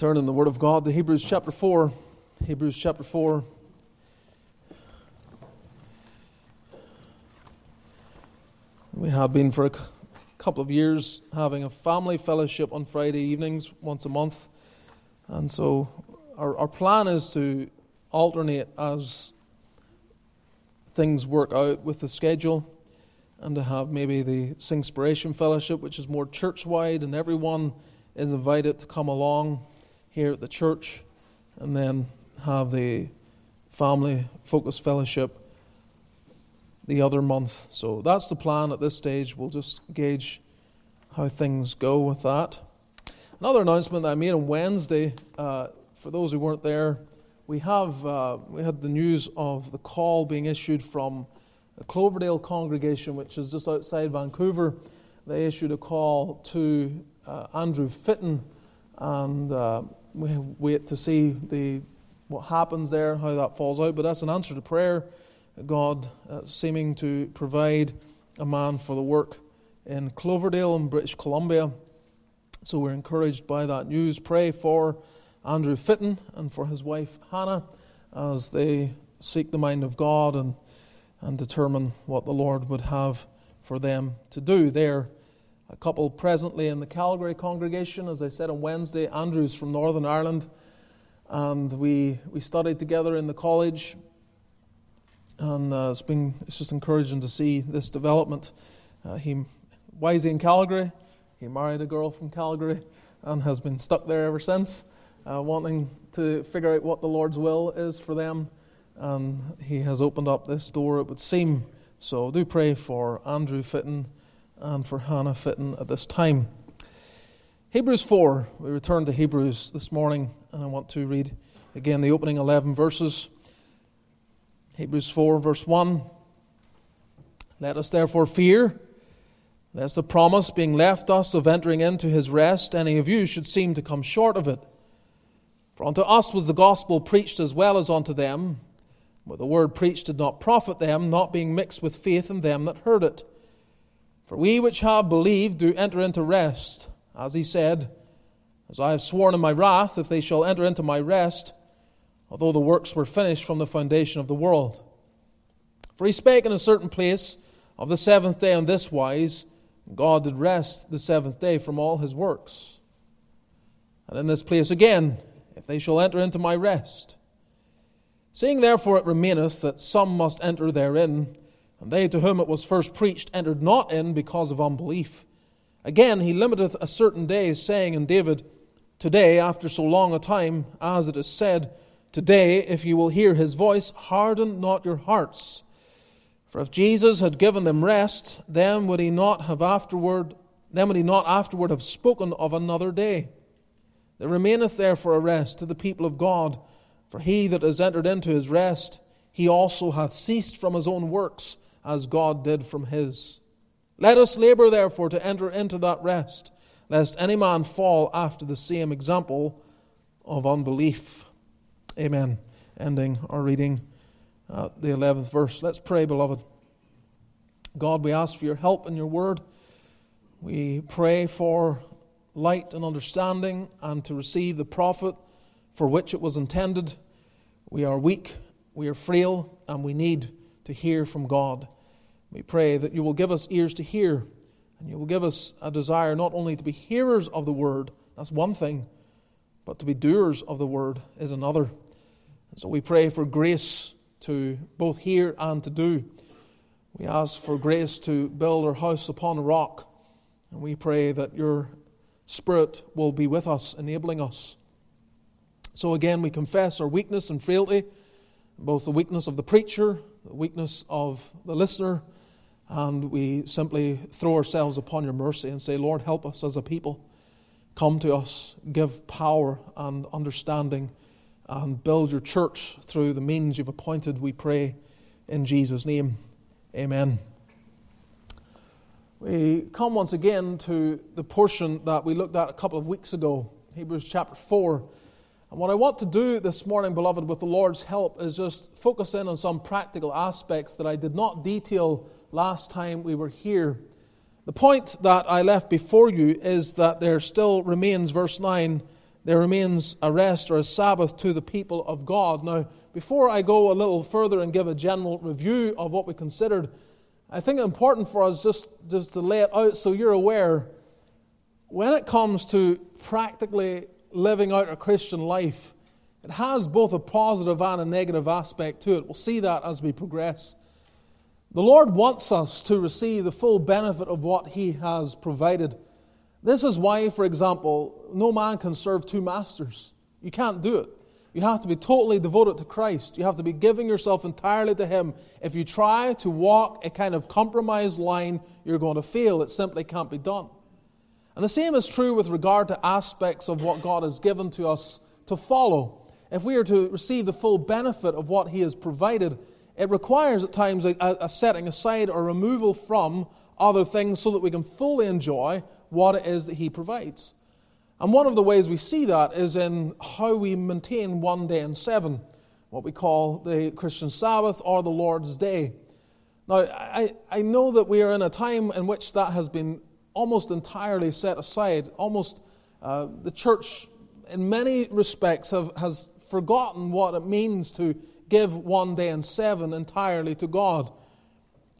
Turn in the Word of God to Hebrews chapter 4. Hebrews chapter 4. We have been for a couple of years having a family fellowship on Friday evenings once a month. And so our, our plan is to alternate as things work out with the schedule and to have maybe the Singspiration Fellowship, which is more church wide, and everyone is invited to come along here at the church, and then have the family focus fellowship the other month. So that's the plan at this stage. We'll just gauge how things go with that. Another announcement that I made on Wednesday, uh, for those who weren't there, we have uh, we had the news of the call being issued from the Cloverdale congregation, which is just outside Vancouver. They issued a call to uh, Andrew Fitton, and uh, we wait to see the what happens there, and how that falls out. But that's an answer to prayer. God uh, seeming to provide a man for the work in Cloverdale in British Columbia. So we're encouraged by that news. Pray for Andrew Fitton and for his wife Hannah as they seek the mind of God and, and determine what the Lord would have for them to do. They're a couple presently in the Calgary congregation. As I said on Wednesday, Andrew's from Northern Ireland, and we, we studied together in the college. And uh, it's been it's just encouraging to see this development. Uh, he, why is he in Calgary? He married a girl from Calgary and has been stuck there ever since, uh, wanting to figure out what the Lord's will is for them. And he has opened up this door, it would seem. So do pray for Andrew Fitton and for Hannah Fitton at this time. Hebrews 4, we return to Hebrews this morning, and I want to read again the opening 11 verses. Hebrews 4, verse 1. Let us therefore fear, lest the promise being left us of entering into his rest, any of you should seem to come short of it. For unto us was the gospel preached as well as unto them, but the word preached did not profit them, not being mixed with faith in them that heard it. For we which have believed do enter into rest, as he said, As I have sworn in my wrath, if they shall enter into my rest, although the works were finished from the foundation of the world. For he spake in a certain place of the seventh day on this wise God did rest the seventh day from all his works. And in this place again, if they shall enter into my rest. Seeing therefore it remaineth that some must enter therein, and they to whom it was first preached entered not in because of unbelief. Again, he limiteth a certain day, saying in David, Today, after so long a time, as it is said, Today, if you will hear his voice, harden not your hearts. For if Jesus had given them rest, then would he not have afterward then would he not afterward have spoken of another day. There remaineth therefore a rest to the people of God, for he that has entered into his rest, he also hath ceased from his own works as God did from his. Let us labor, therefore, to enter into that rest, lest any man fall after the same example of unbelief. Amen. Ending our reading the 11th verse. Let's pray, beloved. God, we ask for your help in your word. We pray for light and understanding and to receive the profit for which it was intended. We are weak, we are frail, and we need to hear from God. We pray that you will give us ears to hear, and you will give us a desire not only to be hearers of the word, that's one thing, but to be doers of the word is another. And so we pray for grace to both hear and to do. We ask for grace to build our house upon a rock, and we pray that your Spirit will be with us, enabling us. So again, we confess our weakness and frailty, both the weakness of the preacher the weakness of the listener, and we simply throw ourselves upon your mercy and say, Lord, help us as a people. Come to us, give power and understanding, and build your church through the means you've appointed, we pray in Jesus' name. Amen. We come once again to the portion that we looked at a couple of weeks ago, Hebrews chapter 4. And what I want to do this morning, beloved, with the Lord's help, is just focus in on some practical aspects that I did not detail last time we were here. The point that I left before you is that there still remains, verse 9, there remains a rest or a Sabbath to the people of God. Now, before I go a little further and give a general review of what we considered, I think important for us just, just to lay it out so you're aware. When it comes to practically living out a Christian life, it has both a positive and a negative aspect to it. We'll see that as we progress. The Lord wants us to receive the full benefit of what He has provided. This is why, for example, no man can serve two masters. You can't do it. You have to be totally devoted to Christ. You have to be giving yourself entirely to Him. If you try to walk a kind of compromised line, you're going to fail. It simply can't be done. And the same is true with regard to aspects of what God has given to us to follow. If we are to receive the full benefit of what He has provided, it requires at times a, a setting aside or removal from other things so that we can fully enjoy what it is that He provides. And one of the ways we see that is in how we maintain one day in seven, what we call the Christian Sabbath or the Lord's Day. Now, I, I know that we are in a time in which that has been almost entirely set aside. Almost uh, the church, in many respects, have, has forgotten what it means to give one day and seven entirely to God.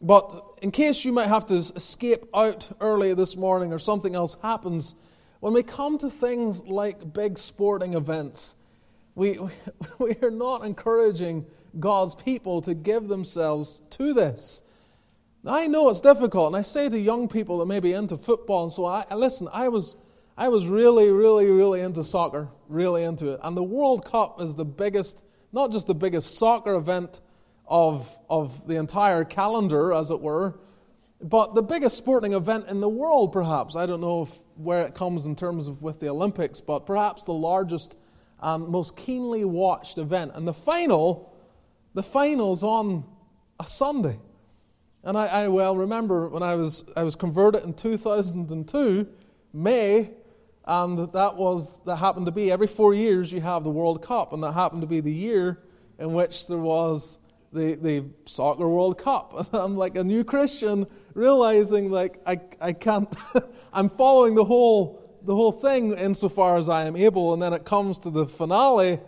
But in case you might have to escape out early this morning or something else happens, when we come to things like big sporting events, we, we are not encouraging God's people to give themselves to this. I know it's difficult, and I say to young people that may be into football, and so I listen. I was, I was really, really, really into soccer, really into it, and the World Cup is the biggest, not just the biggest soccer event of of the entire calendar, as it were, but the biggest sporting event in the world, perhaps. I don't know if, where it comes in terms of with the Olympics, but perhaps the largest and most keenly watched event. And the final, the final's on a Sunday. And I, I well remember when I was I was converted in 2002, May, and that was that happened to be every four years you have the World Cup, and that happened to be the year in which there was the, the soccer World Cup. I'm like a new Christian realizing like I, I can't I'm following the whole the whole thing insofar as I am able, and then it comes to the finale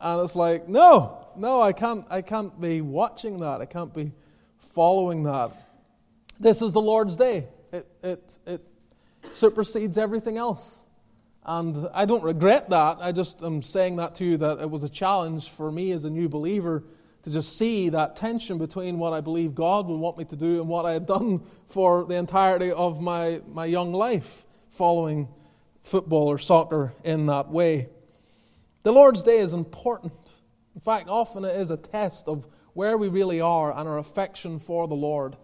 and it's like, no, no, I can't I can't be watching that. I can't be following that. This is the Lord's day. It it it supersedes everything else. And I don't regret that. I just am saying that to you that it was a challenge for me as a new believer to just see that tension between what I believe God would want me to do and what I had done for the entirety of my, my young life following football or soccer in that way. The Lord's Day is important. In fact, often it is a test of where we really are and our affection for the Lord.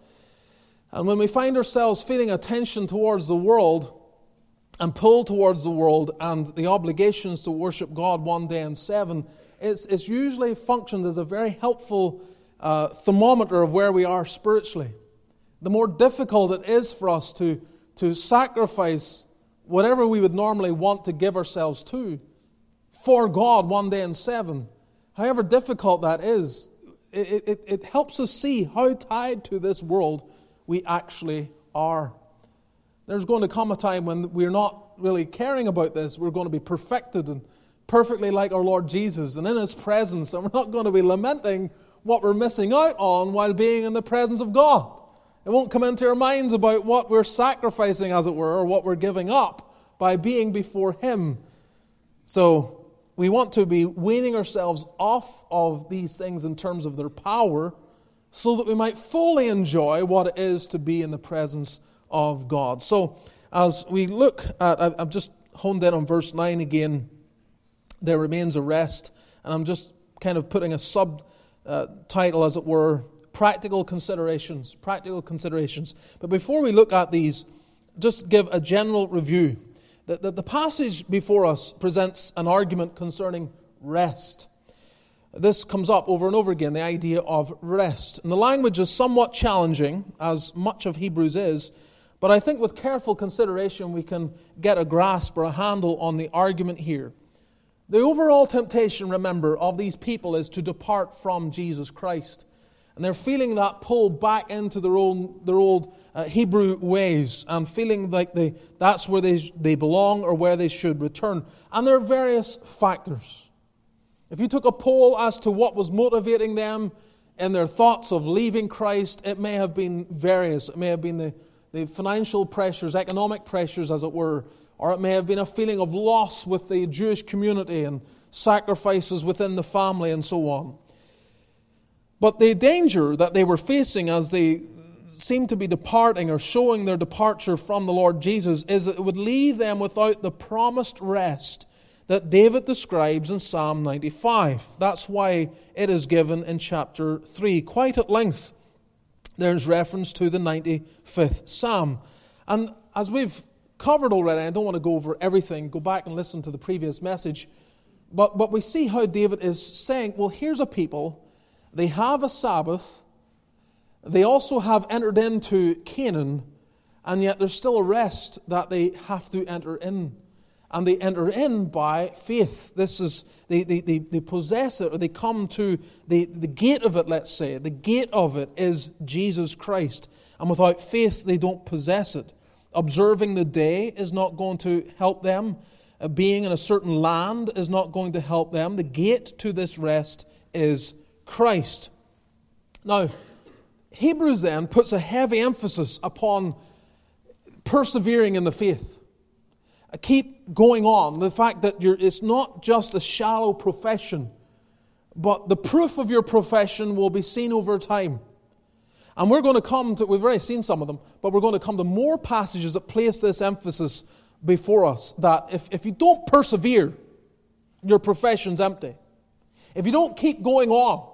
And when we find ourselves feeling a tension towards the world and pull towards the world and the obligations to worship God one day in seven, it's, it's usually functioned as a very helpful uh, thermometer of where we are spiritually. The more difficult it is for us to, to sacrifice whatever we would normally want to give ourselves to for God one day in seven, however difficult that is, it, it, it helps us see how tied to this world we actually are. There's going to come a time when we're not really caring about this. We're going to be perfected and perfectly like our Lord Jesus and in His presence, and we're not going to be lamenting what we're missing out on while being in the presence of God. It won't come into our minds about what we're sacrificing, as it were, or what we're giving up by being before Him. So, we want to be weaning ourselves off of these things in terms of their power so that we might fully enjoy what it is to be in the presence of God. So, as we look at, I've just honed in on verse 9 again there remains a rest. And I'm just kind of putting a subtitle, uh, as it were, practical considerations. Practical considerations. But before we look at these, just give a general review. The, the, the passage before us presents an argument concerning rest. This comes up over and over again, the idea of rest. And the language is somewhat challenging, as much of Hebrews is, but I think with careful consideration we can get a grasp or a handle on the argument here. The overall temptation, remember, of these people is to depart from Jesus Christ. And they're feeling that pull back into their old, their old uh, Hebrew ways and feeling like they, that's where they, they belong or where they should return. And there are various factors. If you took a poll as to what was motivating them in their thoughts of leaving Christ, it may have been various. It may have been the, the financial pressures, economic pressures, as it were, or it may have been a feeling of loss with the Jewish community and sacrifices within the family and so on. But the danger that they were facing as they seemed to be departing or showing their departure from the Lord Jesus is that it would leave them without the promised rest that David describes in Psalm 95. That's why it is given in chapter 3, quite at length. There's reference to the 95th Psalm. And as we've covered already, I don't want to go over everything, go back and listen to the previous message. But, but we see how David is saying, well, here's a people, they have a Sabbath, they also have entered into Canaan, and yet there's still a rest that they have to enter in. And they enter in by faith. This is, they, they, they, they possess it, or they come to the, the gate of it, let's say. The gate of it is Jesus Christ. And without faith, they don't possess it. Observing the day is not going to help them. Uh, being in a certain land is not going to help them. The gate to this rest is Christ. Now, Hebrews then puts a heavy emphasis upon persevering in the faith. Keep going on. The fact that it's not just a shallow profession, but the proof of your profession will be seen over time. And we're going to come to, we've already seen some of them, but we're going to come to more passages that place this emphasis before us that if, if you don't persevere, your profession's empty. If you don't keep going on,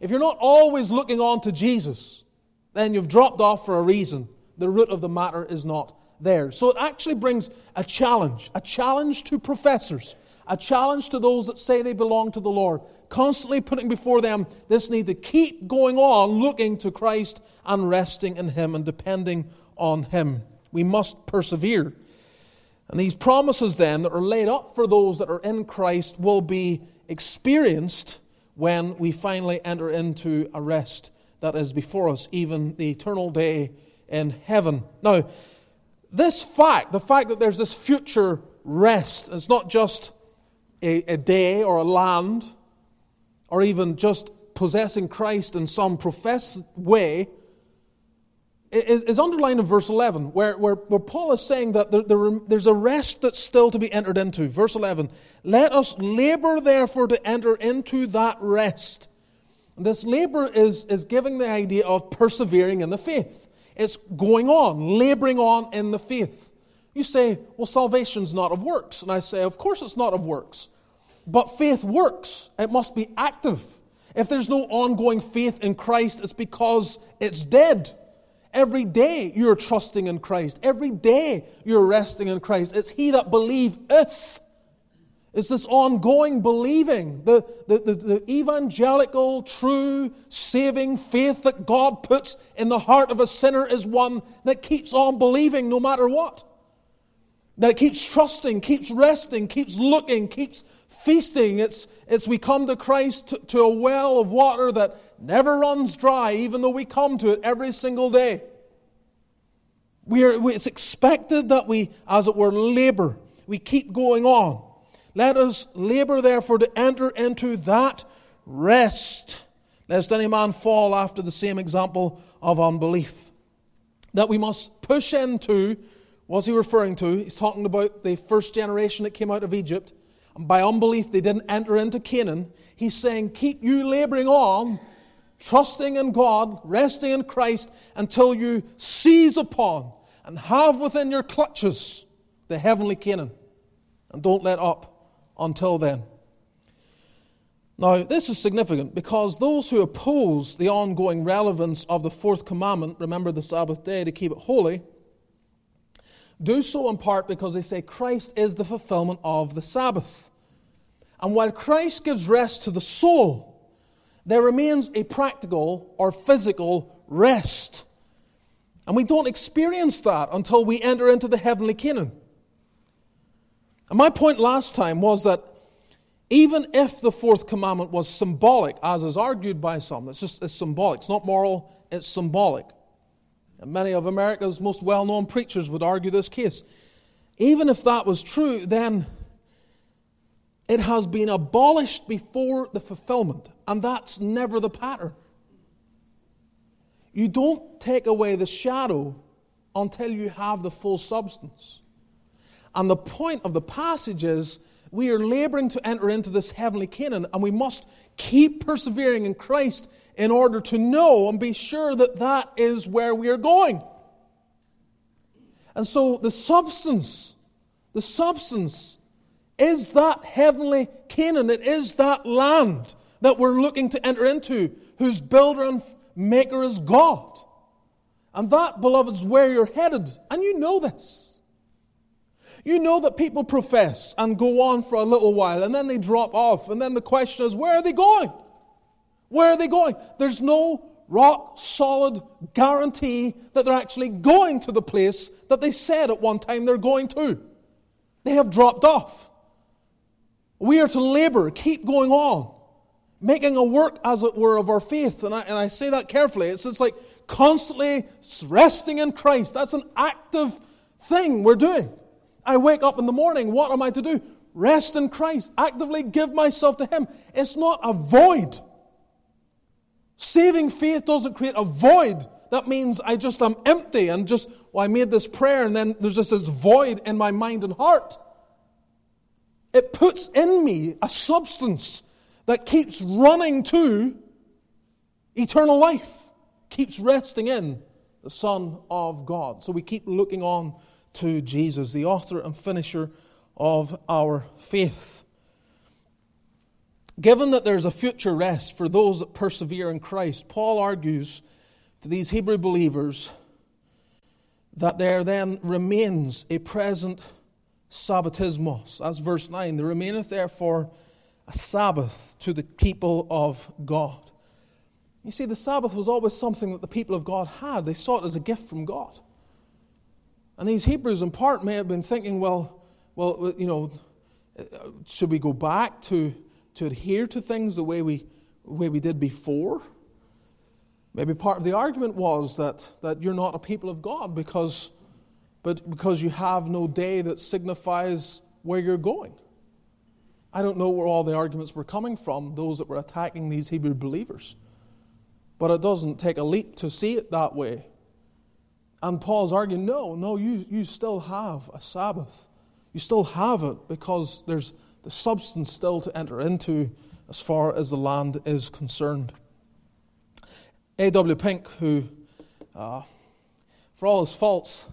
if you're not always looking on to Jesus, then you've dropped off for a reason. The root of the matter is not there. So it actually brings a challenge, a challenge to professors, a challenge to those that say they belong to the Lord, constantly putting before them this need to keep going on looking to Christ and resting in Him and depending on Him. We must persevere. And these promises then that are laid up for those that are in Christ will be experienced when we finally enter into a rest that is before us, even the eternal day in heaven. Now, this fact, the fact that there's this future rest, it's not just a, a day or a land, or even just possessing Christ in some professed way, is, is underlined in verse 11, where, where, where Paul is saying that there, there, there's a rest that's still to be entered into. Verse 11 Let us labor, therefore, to enter into that rest this labor is, is giving the idea of persevering in the faith. It's going on, laboring on in the faith. You say, well, salvation's not of works. And I say, of course it's not of works. But faith works, it must be active. If there's no ongoing faith in Christ, it's because it's dead. Every day you're trusting in Christ. Every day you're resting in Christ. It's He that believeth it's this ongoing believing, the, the, the, the, evangelical, true, saving faith that God puts in the heart of a sinner is one that keeps on believing no matter what. That keeps trusting, keeps resting, keeps looking, keeps feasting. It's, it's we come to Christ to, to a well of water that never runs dry, even though we come to it every single day. We are, it's expected that we, as it were, labor. We keep going on. Let us labor therefore to enter into that rest, lest any man fall after the same example of unbelief. That we must push into, what's he referring to? He's talking about the first generation that came out of Egypt. And by unbelief, they didn't enter into Canaan. He's saying, keep you laboring on, trusting in God, resting in Christ, until you seize upon and have within your clutches the heavenly Canaan. And don't let up until then. Now, this is significant because those who oppose the ongoing relevance of the fourth commandment, remember the Sabbath day to keep it holy, do so in part because they say Christ is the fulfillment of the Sabbath. And while Christ gives rest to the soul, there remains a practical or physical rest. And we don't experience that until we enter into the heavenly Canaan. And my point last time was that even if the fourth commandment was symbolic, as is argued by some, it's just it's symbolic. It's not moral, it's symbolic. And many of America's most well known preachers would argue this case. Even if that was true, then it has been abolished before the fulfillment, and that's never the pattern. You don't take away the shadow until you have the full substance. And the point of the passage is we are laboring to enter into this heavenly Canaan, and we must keep persevering in Christ in order to know and be sure that that is where we are going. And so the substance, the substance is that heavenly Canaan. It is that land that we're looking to enter into, whose builder and maker is God. And that, beloved, is where you're headed. And you know this. You know that people profess and go on for a little while and then they drop off. And then the question is, where are they going? Where are they going? There's no rock solid guarantee that they're actually going to the place that they said at one time they're going to. They have dropped off. We are to labor, keep going on, making a work, as it were, of our faith. And I, and I say that carefully. It's just like constantly resting in Christ. That's an active thing we're doing. I wake up in the morning. What am I to do? Rest in Christ. Actively give myself to Him. It's not a void. Saving faith doesn't create a void. That means I just am empty and just, well, I made this prayer and then there's just this void in my mind and heart. It puts in me a substance that keeps running to eternal life, keeps resting in the Son of God. So we keep looking on to Jesus, the author and finisher of our faith. Given that there's a future rest for those that persevere in Christ, Paul argues to these Hebrew believers that there then remains a present sabbatismos. That's verse 9. There remaineth therefore a Sabbath to the people of God. You see, the Sabbath was always something that the people of God had. They saw it as a gift from God. And these Hebrews, in part, may have been thinking, well, well, you know, should we go back to, to adhere to things the way we, way we did before? Maybe part of the argument was that, that you're not a people of God because but because you have no day that signifies where you're going. I don't know where all the arguments were coming from, those that were attacking these Hebrew believers. But it doesn't take a leap to see it that way. And Paul's arguing, no, no, you, you still have a Sabbath. You still have it because there's the substance still to enter into as far as the land is concerned. A.W. Pink, who, uh, for all his faults,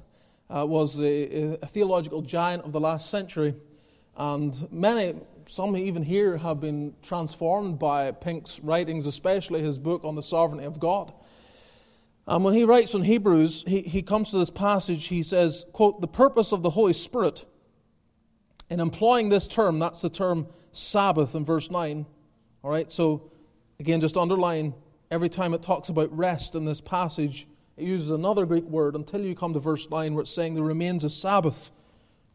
uh, was a, a, theological giant of the last century. And many, some even here, have been transformed by Pink's writings, especially his book on the sovereignty of God. And when he writes in Hebrews, he, he comes to this passage, he says, quote, the purpose of the Holy Spirit in employing this term, that's the term Sabbath in verse 9. All right, so again, just underline every time it talks about rest in this passage, it uses another Greek word until you come to verse 9 where it's saying there remains a Sabbath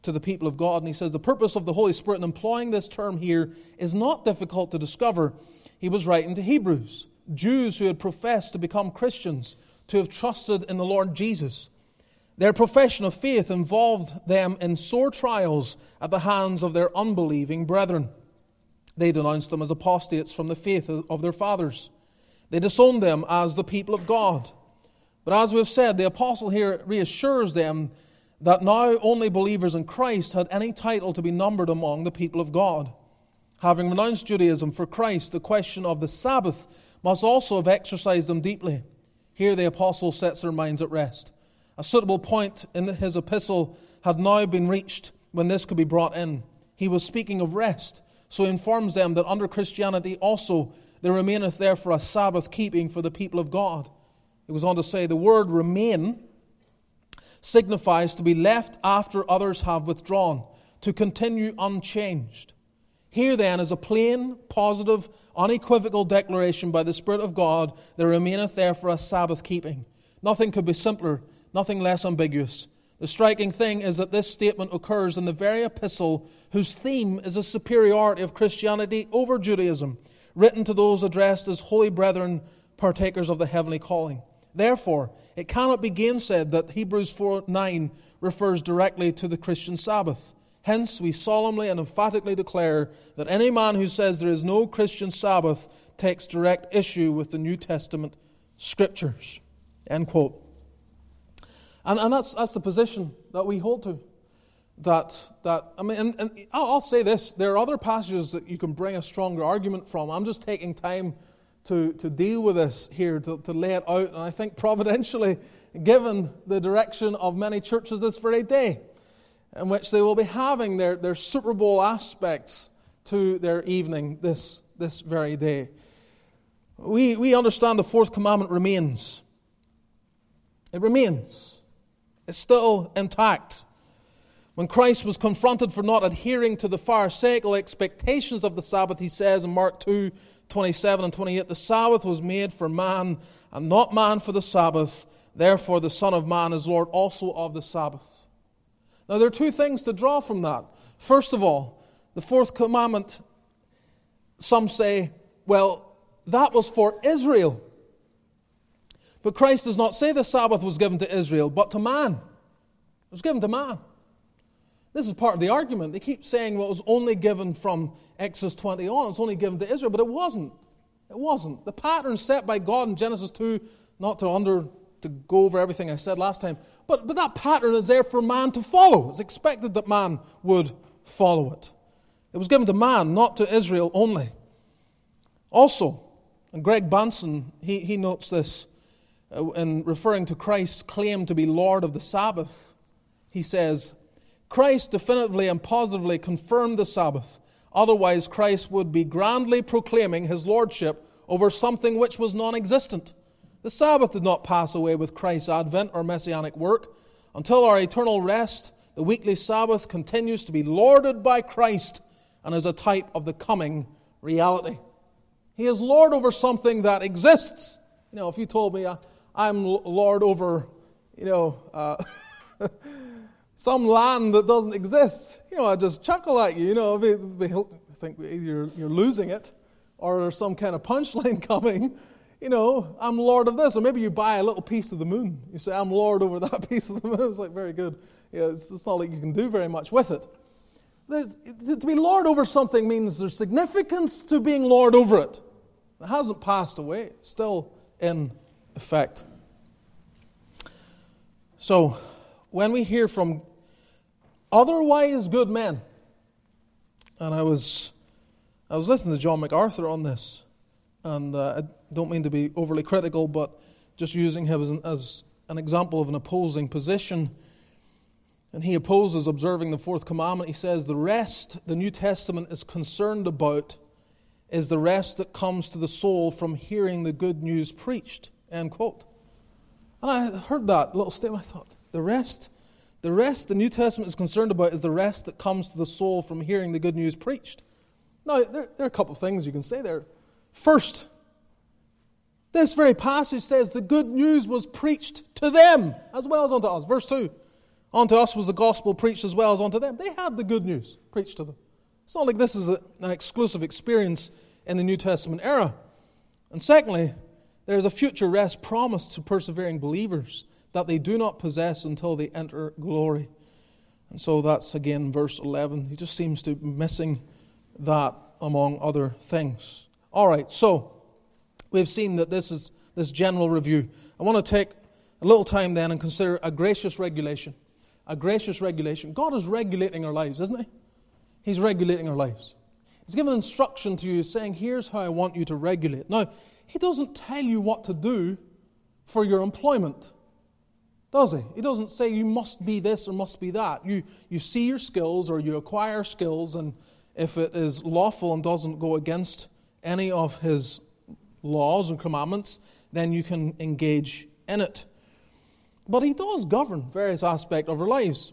to the people of God. And he says the purpose of the Holy Spirit in employing this term here is not difficult to discover. He was writing to Hebrews, Jews who had professed to become Christians, to have trusted in the Lord Jesus. Their profession of faith involved them in sore trials at the hands of their unbelieving brethren. They denounced them as apostates from the faith of their fathers. They disowned them as the people of God. But as we've said, the apostle here reassures them that now only believers in Christ had any title to be numbered among the people of God. Having renounced Judaism for Christ, the question of the Sabbath must also have exercised them deeply. Here the apostle sets their minds at rest. A suitable point in his epistle had now been reached when this could be brought in. He was speaking of rest, so he informs them that under Christianity also there remaineth therefore a Sabbath keeping for the people of God. It goes on to say the word remain signifies to be left after others have withdrawn, to continue unchanged. Here then is a plain, positive, unequivocal declaration by the Spirit of God there remaineth there for us Sabbath keeping. Nothing could be simpler, nothing less ambiguous. The striking thing is that this statement occurs in the very epistle whose theme is the superiority of Christianity over Judaism, written to those addressed as holy brethren, partakers of the heavenly calling. Therefore, it cannot be gainsaid that Hebrews 4 9 refers directly to the Christian Sabbath. Hence, we solemnly and emphatically declare that any man who says there is no Christian Sabbath takes direct issue with the New Testament scriptures. End quote. And, and that's, that's the position that we hold to. That, that I mean, and, and I'll, I'll say this there are other passages that you can bring a stronger argument from. I'm just taking time to, to deal with this here, to, to lay it out. And I think providentially, given the direction of many churches this very day, in which they will be having their, their Super Bowl aspects to their evening this, this very day. We, we understand the fourth commandment remains. It remains. It's still intact. When Christ was confronted for not adhering to the Pharisaical expectations of the Sabbath, he says in Mark 2 27 and 28, The Sabbath was made for man, and not man for the Sabbath. Therefore, the Son of Man is Lord also of the Sabbath. Now, there are two things to draw from that. First of all, the fourth commandment, some say, well, that was for Israel. But Christ does not say the Sabbath was given to Israel, but to man. It was given to man. This is part of the argument. They keep saying well, it was only given from Exodus 20 on, it's only given to Israel, but it wasn't. It wasn't. The pattern set by God in Genesis 2, not to under to go over everything I said last time, but, but that pattern is there for man to follow. It's expected that man would follow it. It was given to man, not to Israel only. Also, and Greg Bahnsen, he, he notes this uh, in referring to Christ's claim to be Lord of the Sabbath. He says, Christ definitively and positively confirmed the Sabbath. Otherwise, Christ would be grandly proclaiming his lordship over something which was non existent. The Sabbath did not pass away with Christ's advent or messianic work. Until our eternal rest, the weekly Sabbath continues to be lorded by Christ and is a type of the coming reality. He is Lord over something that exists. You know, if you told me uh, I'm Lord over, you know, uh, some land that doesn't exist, you know, I just chuckle at you. You know, I think you're, you're losing it, or there's some kind of punchline coming. You know, I'm Lord of this. Or maybe you buy a little piece of the moon. You say, I'm Lord over that piece of the moon. It's like, very good. Yeah, it's, it's not like you can do very much with it. There's, to be Lord over something means there's significance to being Lord over it. It hasn't passed away, it's still in effect. So, when we hear from otherwise good men, and I was, I was listening to John MacArthur on this, and uh, I don't mean to be overly critical, but just using him as an, as an example of an opposing position and he opposes observing the fourth commandment. He says the rest the New Testament is concerned about is the rest that comes to the soul from hearing the good news preached. End quote. And I heard that little statement. I thought, the rest, the rest the New Testament is concerned about is the rest that comes to the soul from hearing the good news preached. Now, there, there are a couple of things you can say there. First, this very passage says the good news was preached to them as well as unto us. Verse 2 Unto us was the gospel preached as well as unto them. They had the good news preached to them. It's not like this is a, an exclusive experience in the New Testament era. And secondly, there is a future rest promised to persevering believers that they do not possess until they enter glory. And so that's again verse 11. He just seems to be missing that among other things. All right, so we've seen that this is this general review. I want to take a little time then and consider a gracious regulation a gracious regulation. God is regulating our lives, isn't He? He's regulating our lives. He's given instruction to you saying, Here's how I want you to regulate. Now, He doesn't tell you what to do for your employment, does He? He doesn't say you must be this or must be that. You, you see your skills or you acquire skills, and if it is lawful and doesn't go against any of His laws and commandments, then you can engage in it. But he does govern various aspects of our lives.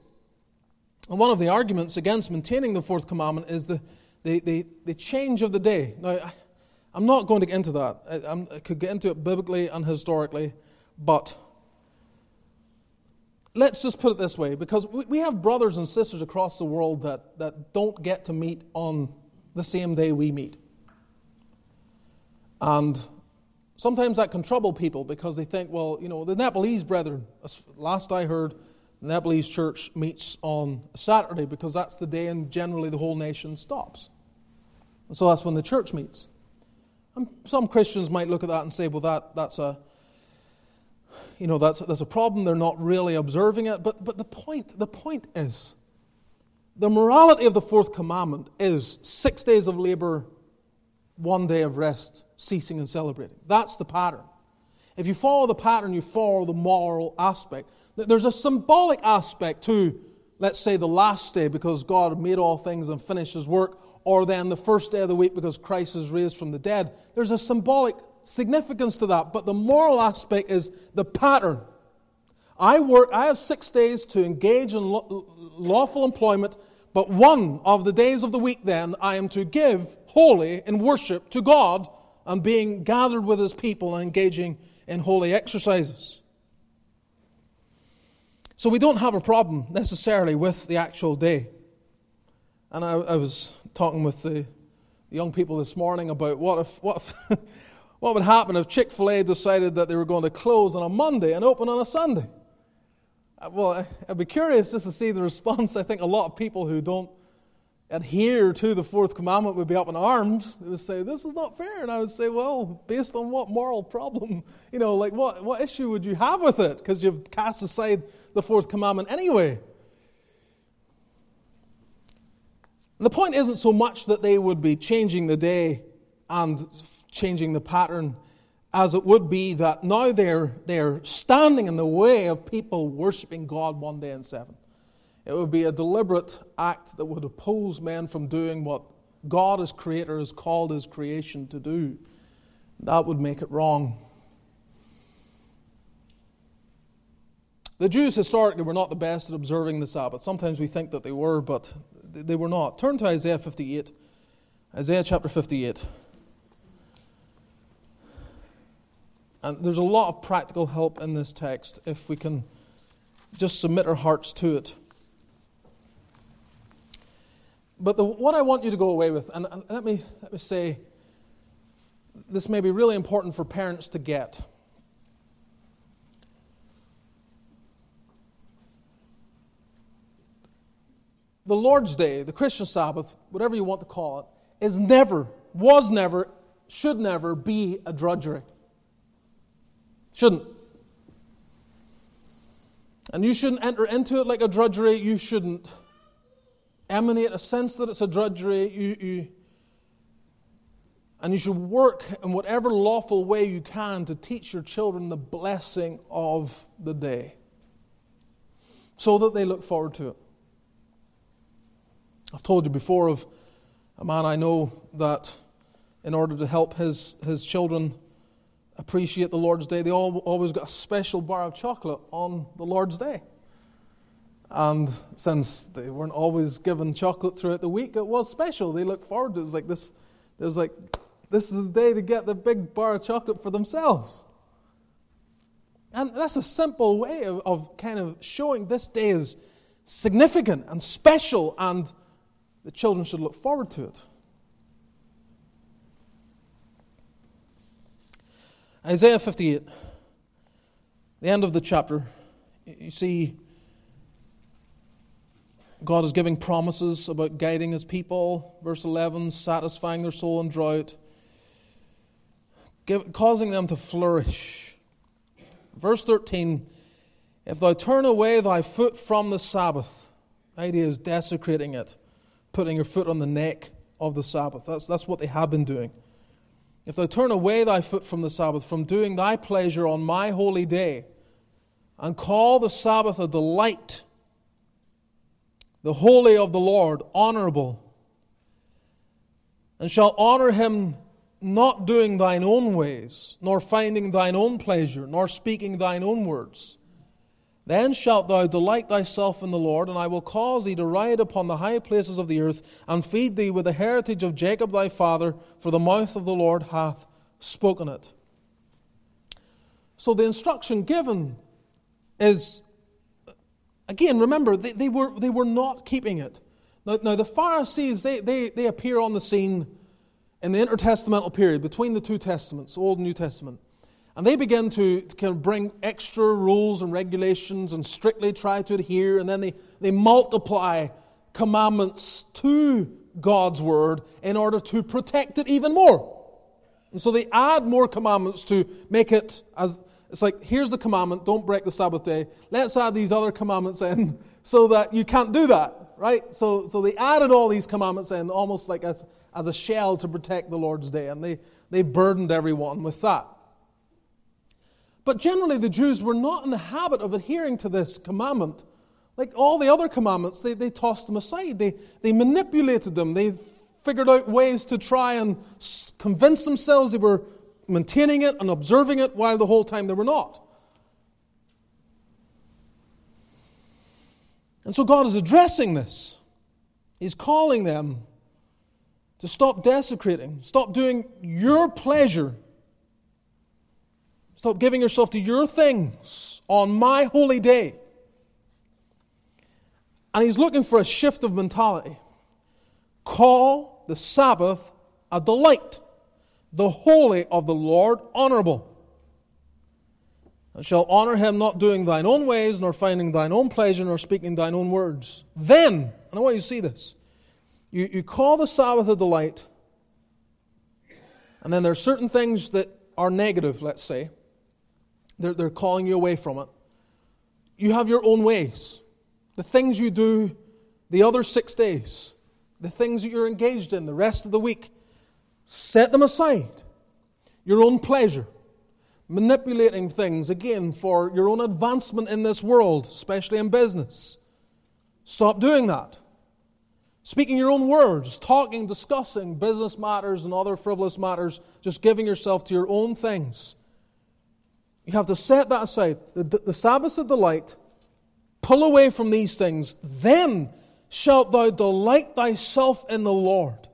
And one of the arguments against maintaining the fourth commandment is the, the, the, the change of the day. Now, I, am not going to get into that. I, I, could get into it biblically and historically, but let's just put it this way because we have brothers and sisters across the world that, that don't get to meet on the same day we meet. And sometimes that can trouble people because they think, well, you know, the Nepalese brethren, last I heard, the Nepalese church meets on Saturday because that's the day and generally the whole nation stops. And so that's when the church meets. And some Christians might look at that and say, well, that, that's a you know, that's, that's a problem. They're not really observing it. But, but the, point, the point is the morality of the fourth commandment is six days of labor, one day of rest, ceasing and celebrating. That's the pattern. If you follow the pattern, you follow the moral aspect. There's a symbolic aspect to, let's say, the last day because God made all things and finished his work, or then the first day of the week because Christ is raised from the dead. There's a symbolic significance to that, but the moral aspect is the pattern. I work, I have six days to engage in lawful employment, but one of the days of the week then I am to give wholly in worship to God and being gathered with his people and engaging in holy exercises. So we don't have a problem necessarily with the actual day. And I, I was talking with the, the, young people this morning about what if, what if What would happen if Chick fil A decided that they were going to close on a Monday and open on a Sunday? Uh, well, I'd be curious just to see the response. I think a lot of people who don't adhere to the fourth commandment would be up in arms. They would say, This is not fair. And I would say, Well, based on what moral problem? You know, like what, what issue would you have with it? Because you've cast aside the fourth commandment anyway. And the point isn't so much that they would be changing the day and changing the pattern as it would be that now they're, they're standing in the way of people worshiping God one day in seven. It would be a deliberate act that would oppose men from doing what God as creator has called his creation to do. That would make it wrong. The Jews historically were not the best at observing the Sabbath. Sometimes we think that they were, but they were not. Turn to Isaiah 58. Isaiah chapter 58. And there's a lot of practical help in this text if we can just submit our hearts to it. But the, what I want you to go away with, and, and let, me, let me say, this may be really important for parents to get. The Lord's Day, the Christian Sabbath, whatever you want to call it, is never, was never, should never be a drudgery. Shouldn't. And you shouldn't enter into it like a drudgery. You shouldn't emanate a sense that it's a drudgery. You, you, and you should work in whatever lawful way you can to teach your children the blessing of the day so that they look forward to it. I've told you before of a man I know that, in order to help his, his children appreciate the Lord's Day, they all, always got a special bar of chocolate on the Lord's Day. And since they weren't always given chocolate throughout the week, it was special. They looked forward to it. It was like this, it was like, this is the day to get the big bar of chocolate for themselves. And that's a simple way of, of kind of showing this day is significant and special, and the children should look forward to it. Isaiah 58, the end of the chapter, you see God is giving promises about guiding his people. Verse 11, satisfying their soul in drought, give, causing them to flourish. Verse 13, if thou turn away thy foot from the Sabbath, the idea is desecrating it, putting your foot on the neck of the Sabbath. That's, that's what they have been doing. If thou turn away thy foot from the Sabbath, from doing thy pleasure on my holy day, and call the Sabbath a delight, the holy of the Lord honorable, and shall honor him not doing thine own ways, nor finding thine own pleasure, nor speaking thine own words, then shalt thou delight thyself in the Lord, and I will cause thee to ride upon the high places of the earth, and feed thee with the heritage of Jacob thy father, for the mouth of the Lord hath spoken it. So the instruction given is again, remember, they, they, were, they were not keeping it. Now, now the Pharisees, they, they, they appear on the scene in the intertestamental period between the two testaments, Old and New Testament. And they begin to, to kind of bring extra rules and regulations and strictly try to adhere, and then they, they multiply commandments to God's word in order to protect it even more. And so they add more commandments to make it as it's like, here's the commandment, don't break the Sabbath day. Let's add these other commandments in so that you can't do that, right? So, so they added all these commandments in almost like as, as a shell to protect the Lord's day, and they, they burdened everyone with that. But generally, the Jews were not in the habit of adhering to this commandment. Like all the other commandments, they, they tossed them aside. They, they manipulated them. They figured out ways to try and convince themselves they were maintaining it and observing it while the whole time they were not. And so God is addressing this. He's calling them to stop desecrating, stop doing your pleasure Stop giving yourself to your things on my holy day. And he's looking for a shift of mentality. Call the Sabbath a delight, the holy of the Lord honorable. And shall honor him not doing thine own ways, nor finding thine own pleasure, nor speaking thine own words. Then, and I want you to see this, you, you call the Sabbath a delight, and then there are certain things that are negative, let's say. They're, they're calling you away from it. You have your own ways. The things you do the other six days, the things that you're engaged in the rest of the week, set them aside. Your own pleasure. Manipulating things, again, for your own advancement in this world, especially in business. Stop doing that. Speaking your own words, talking, discussing business matters and other frivolous matters, just giving yourself to your own things. You have to set that aside. The, the Sabbath of delight, pull away from these things. Then shalt thou delight thyself in the Lord.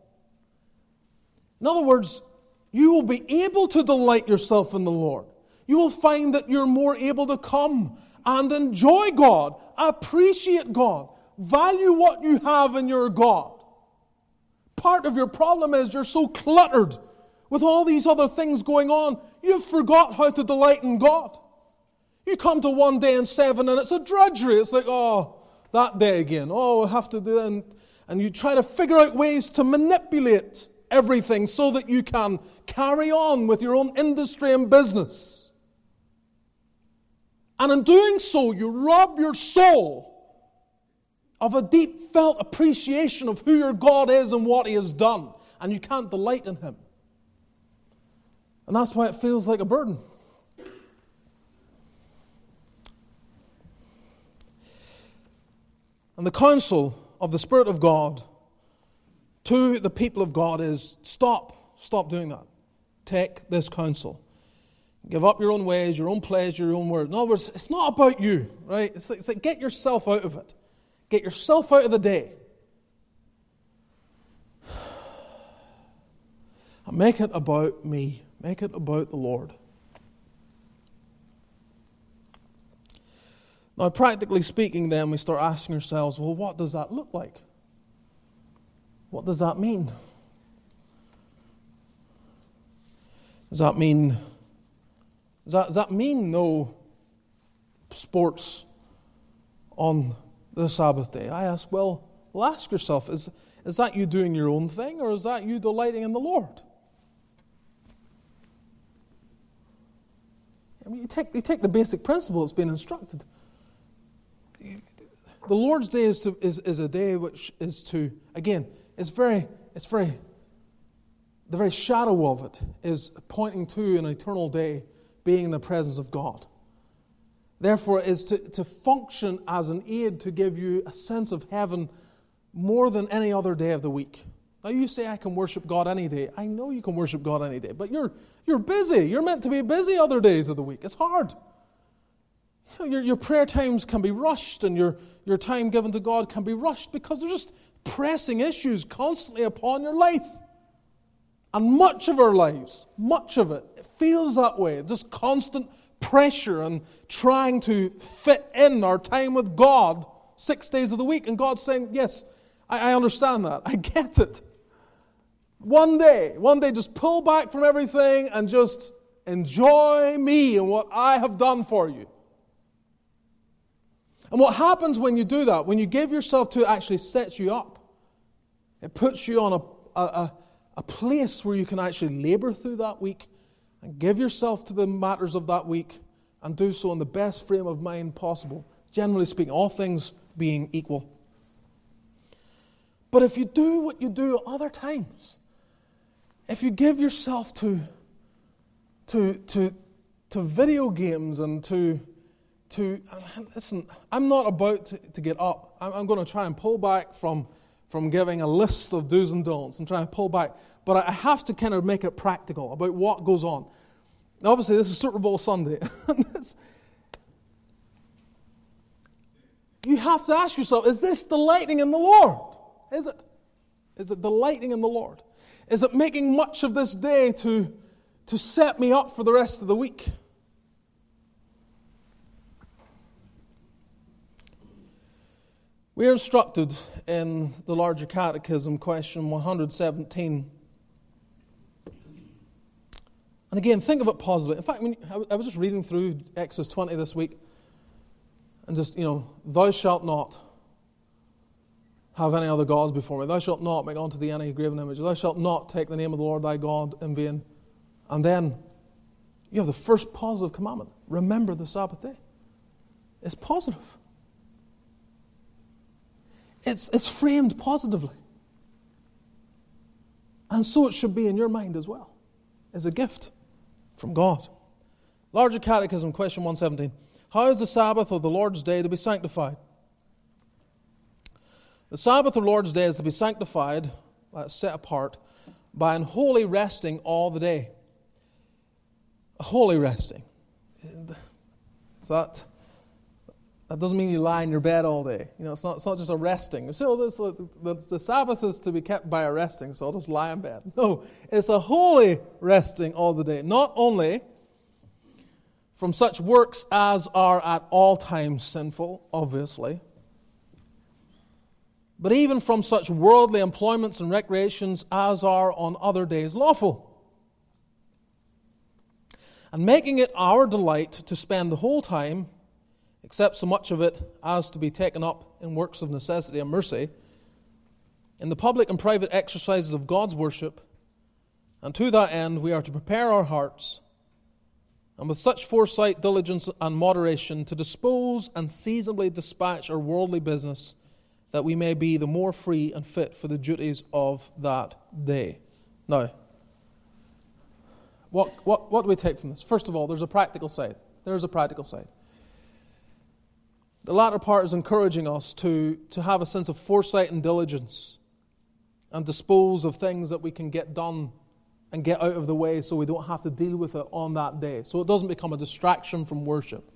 In other words, you will be able to delight yourself in the Lord. You will find that you're more able to come and enjoy God, appreciate God, value what you have in your God. Part of your problem is you're so cluttered with all these other things going on, you've forgot how to delight in God. You come to one day in seven and it's a drudgery. It's like, oh, that day again. Oh, I have to do that. And, and you try to figure out ways to manipulate everything so that you can carry on with your own industry and business. And in doing so, you rob your soul of a deep felt appreciation of who your God is and what He has done. And you can't delight in Him. And that's why it feels like a burden. And the counsel of the Spirit of God to the people of God is stop, stop doing that. Take this counsel. Give up your own ways, your own pleasure, your own words. In other words, it's not about you, right? It's like, it's like get yourself out of it. Get yourself out of the day. And make it about me. Make it about the Lord. Now, practically speaking, then we start asking ourselves, well, what does that look like? What does that mean? Does that mean does that, does that mean no sports on the Sabbath day? I ask, well, well ask yourself, is, is that you doing your own thing or is that you delighting in the Lord? I mean, you take, you take the basic principle that's been instructed. The Lord's Day is, to, is, is a day which is to, again, it's very, it's very, the very shadow of it is pointing to an eternal day being in the presence of God. Therefore, is to, to function as an aid to give you a sense of heaven more than any other day of the week. Now, you say, I can worship God any day. I know you can worship God any day, but you're, you're busy. You're meant to be busy other days of the week. It's hard. You know, your, your prayer times can be rushed, and your, your time given to God can be rushed because there's just pressing issues constantly upon your life. And much of our lives, much of it, it feels that way. Just constant pressure and trying to fit in our time with God six days of the week. And God's saying, Yes, I, I understand that. I get it. One day, one day, just pull back from everything and just enjoy me and what I have done for you. And what happens when you do that, when you give yourself to it, actually sets you up. It puts you on a, a, a place where you can actually labor through that week and give yourself to the matters of that week and do so in the best frame of mind possible. Generally speaking, all things being equal. But if you do what you do other times, if you give yourself to, to, to, to video games and to, to listen, I'm not about to, to get up. I'm, I'm, going to try and pull back from, from giving a list of do's and don'ts and trying to pull back. But I have to kind of make it practical about what goes on. Now, obviously, this is Super Bowl Sunday. you have to ask yourself is this delighting in the Lord? Is it? Is it delighting in the Lord? Is it making much of this day to, to set me up for the rest of the week? We are instructed in the larger catechism, question 117. And again, think of it positively. In fact, when I was just reading through Exodus 20 this week, and just, you know, thou shalt not have any other gods before me. Thou shalt not make unto thee any graven image. Thou shalt not take the name of the Lord thy God in vain. And then you have the first positive commandment remember the Sabbath day. It's positive, it's, it's framed positively. And so it should be in your mind as well, as a gift from God. Larger Catechism, question 117. How is the Sabbath of the Lord's day to be sanctified? The Sabbath or Lord's Day is to be sanctified, uh, set apart, by an holy resting all the day. A holy resting. that, that doesn't mean you lie in your bed all day. You know, it's not, it's not just a resting. So oh, this, uh, the, the Sabbath is to be kept by a resting, so I'll just lie in bed. No, it's a holy resting all the day. Not only from such works as are at all times sinful, obviously, but even from such worldly employments and recreations as are on other days lawful. And making it our delight to spend the whole time, except so much of it as to be taken up in works of necessity and mercy, in the public and private exercises of God's worship, and to that end we are to prepare our hearts, and with such foresight, diligence, and moderation, to dispose and seasonably dispatch our worldly business that we may be the more free and fit for the duties of that day. Now, what, what, what do we take from this? First of all, there's a practical side. There's a practical side. The latter part is encouraging us to, to have a sense of foresight and diligence and dispose of things that we can get done and get out of the way so we don't have to deal with it on that day. So it doesn't become a distraction from worship.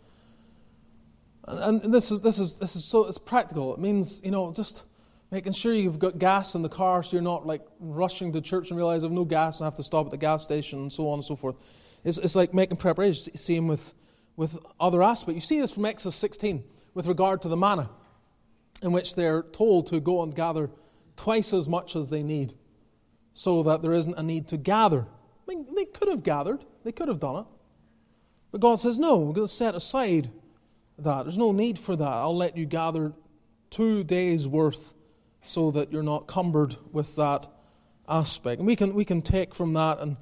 And, and this is this is this is so it's practical. It means you know just making sure you've got gas in the car so you're not like rushing to church and realize I've no gas and I have to stop at the gas station and so on and so forth. It's, it's like making preparations. Same with with other aspects. You see this from Exodus 16 with regard to the manna, in which they're told to go and gather twice as much as they need, so that there isn't a need to gather. I mean, they could have gathered, they could have done it, but God says no. We're going to set aside that. There's no need for that. I'll let you gather two days' worth so that you're not cumbered with that aspect. And we can, we can take from that, and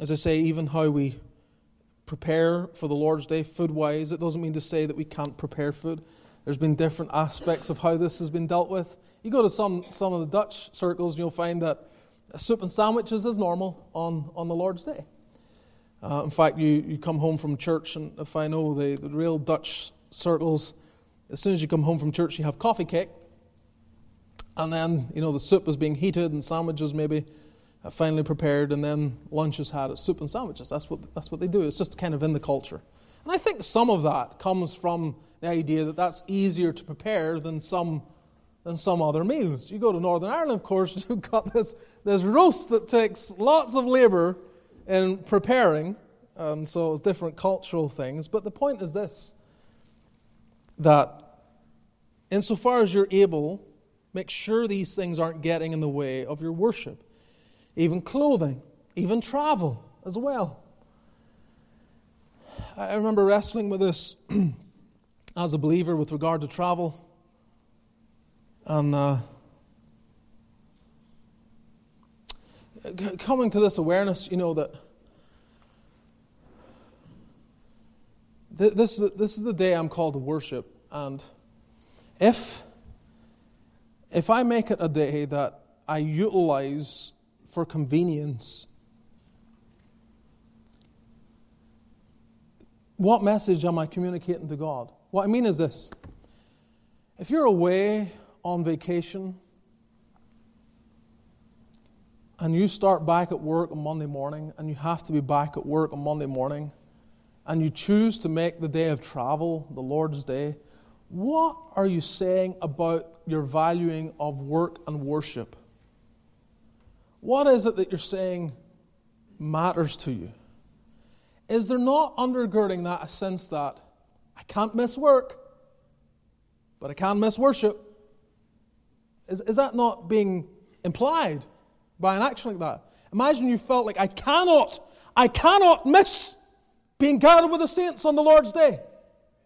as I say, even how we prepare for the Lord's Day food wise. It doesn't mean to say that we can't prepare food. There's been different aspects of how this has been dealt with. You go to some, some of the Dutch circles, and you'll find that soup and sandwiches is normal on, on the Lord's Day. Uh, in fact, you, you come home from church, and if I know the, the real Dutch circles, as soon as you come home from church, you have coffee cake. And then, you know, the soup is being heated and sandwiches maybe finally prepared, and then lunch is had. at soup and sandwiches. That's what, that's what they do. It's just kind of in the culture. And I think some of that comes from the idea that that's easier to prepare than some, than some other meals. You go to Northern Ireland, of course, you've got this, this roast that takes lots of labor in preparing, and so it's different cultural things. But the point is this that insofar as you're able, make sure these things aren't getting in the way of your worship. Even clothing, even travel as well. I remember wrestling with this as a believer with regard to travel. And uh, coming to this awareness, you know, that this, this is the day I'm called to worship. And if, if I make it a day that I utilize for convenience, what message am I communicating to God? What I mean is this if you're away on vacation and you start back at work on Monday morning and you have to be back at work on Monday morning and you choose to make the day of travel the Lord's day, what are you saying about your valuing of work and worship? What is it that you're saying matters to you? Is there not undergirding that a sense that I can't miss work, but I can miss worship? Is, is that not being implied by an action like that? Imagine you felt like I cannot, I cannot miss being gathered with the saints on the Lord's day.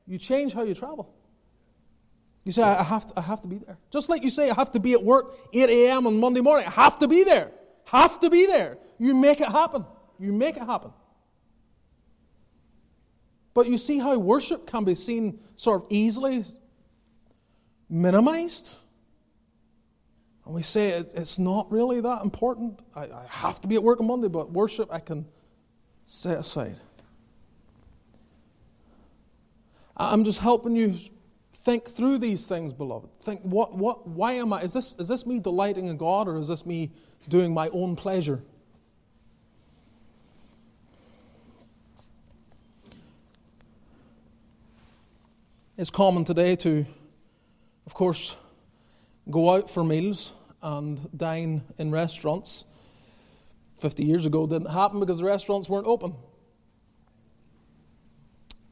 You change how you travel. You say, I have, to, I have to be there. Just like you say, I have to be at work 8 a.m. on Monday morning. I have to be there. Have to be there. You make it happen. You make it happen. But you see how worship can be seen sort of easily minimized? And we say it's not really that important. I, I have to be at work on Monday, but worship I can set aside. I'm just helping you think through these things, beloved. Think, what, what, why am I? Is this, is this me delighting in God or is this me doing my own pleasure? It's common today to, of course, go out for meals and dine in restaurants. 50 years ago, didn't happen because the restaurants weren't open.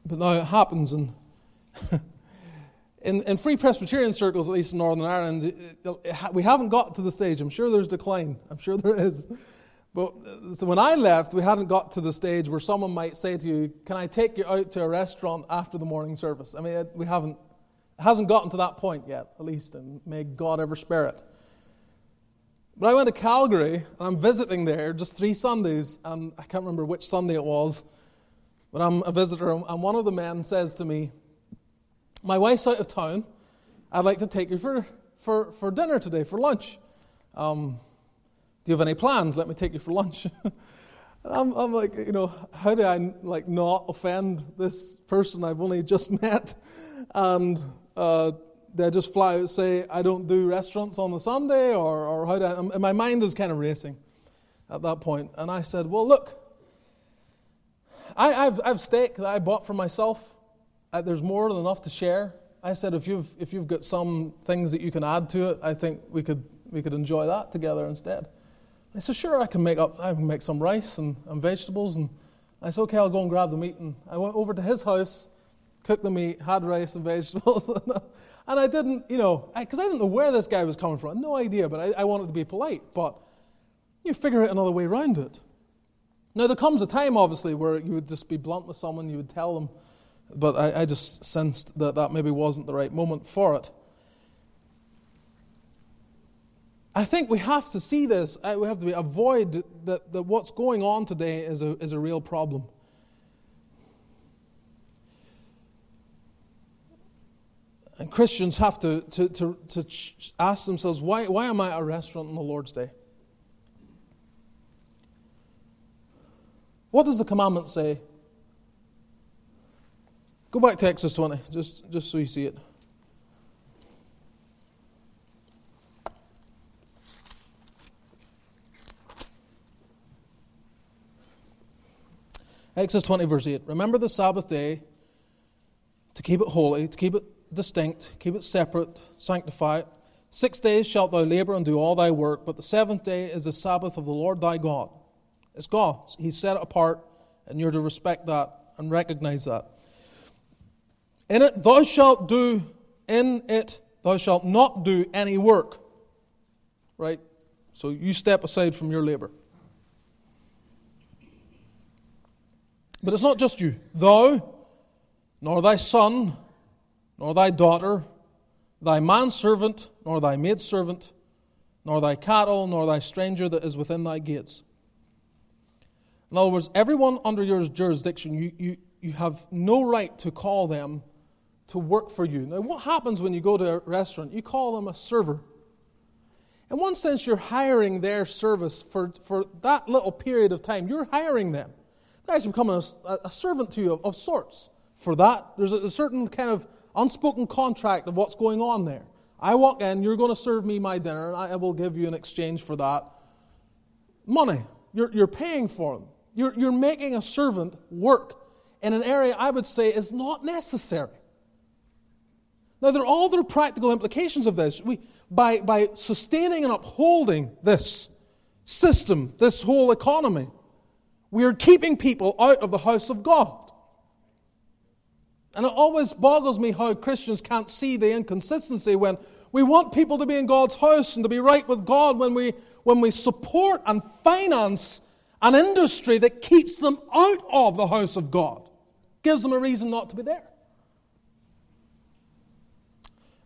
But now it happens, and in, in free Presbyterian circles, at least in Northern Ireland, it, it, we haven't got to the stage. I'm sure there's decline. I'm sure there is. But uh, so when I left, we hadn't got to the stage where someone might say to you, "Can I take you out to a restaurant after the morning service?" I mean, it, we haven't. It hasn't gotten to that point yet, at least, and may God ever spare it. But I went to Calgary, and I'm visiting there just three Sundays, and I can't remember which Sunday it was. But I'm a visitor, and one of the men says to me, "My wife's out of town. I'd like to take you for for, for dinner today for lunch." Um, do you have any plans? Let me take you for lunch. I'm, I'm, like, you know, how do I like not offend this person I've only just met? And uh, do I just fly out and say I don't do restaurants on the Sunday, or, or how do I? And my mind is kind of racing at that point. And I said, well, look, I, I've, I've steak that I bought for myself. Uh, there's more than enough to share. I said, if you've if you've got some things that you can add to it, I think we could we could enjoy that together instead. I said, sure, I can make up, I can make some rice and, and vegetables. And I said, okay, I'll go and grab the meat. And I went over to his house, cooked the meat, had rice and vegetables. and I didn't, you know, because I, I, didn't know where this guy was coming from. No idea, but I, I wanted to be polite. But you figure out another way around it. Now, there comes a time, obviously, where you would just be blunt with someone, you would tell them. But I, I just sensed that that maybe wasn't the right moment for it. I think we have to see this. Uh, we have to avoid that, that what's going on today is a, is a real problem. And Christians have to, to, to, to ask themselves why, why am I at a restaurant on the Lord's Day? What does the commandment say? Go back to Exodus 20, just, just so you see it. Exodus 20, verse 8. Remember the Sabbath day to keep it holy, to keep it distinct, keep it separate, sanctify it. Six days shalt thou labor and do all thy work, but the seventh day is the Sabbath of the Lord thy God. It's God. He set it apart, and you're to respect that and recognize that. In it thou shalt do in it Thou shalt not do any work. Right? So you step aside from your labor. But it's not just you. Thou, nor thy son, nor thy daughter, thy manservant, nor thy maidservant, nor thy cattle, nor thy stranger that is within thy gates. In other words, everyone under your jurisdiction, you, you, you have no right to call them to work for you. Now, what happens when you go to a restaurant? You call them a server. In one sense, you're hiring their service for, for that little period of time. You're hiring them. They're actually becoming a, a servant to you of, of sorts for that. There's a, a certain kind of unspoken contract of what's going on there. I walk in, you're going to serve me my dinner, and I will give you in exchange for that money. You're, you're paying for them. You're, you're making a servant work in an area I would say is not necessary. Now, there are all the practical implications of this. We, by, by sustaining and upholding this system, this whole economy, we are keeping people out of the house of God. And it always boggles me how Christians can't see the inconsistency when we want people to be in God's house and to be right with God when we, when we support and finance an industry that keeps them out of the house of God, gives them a reason not to be there.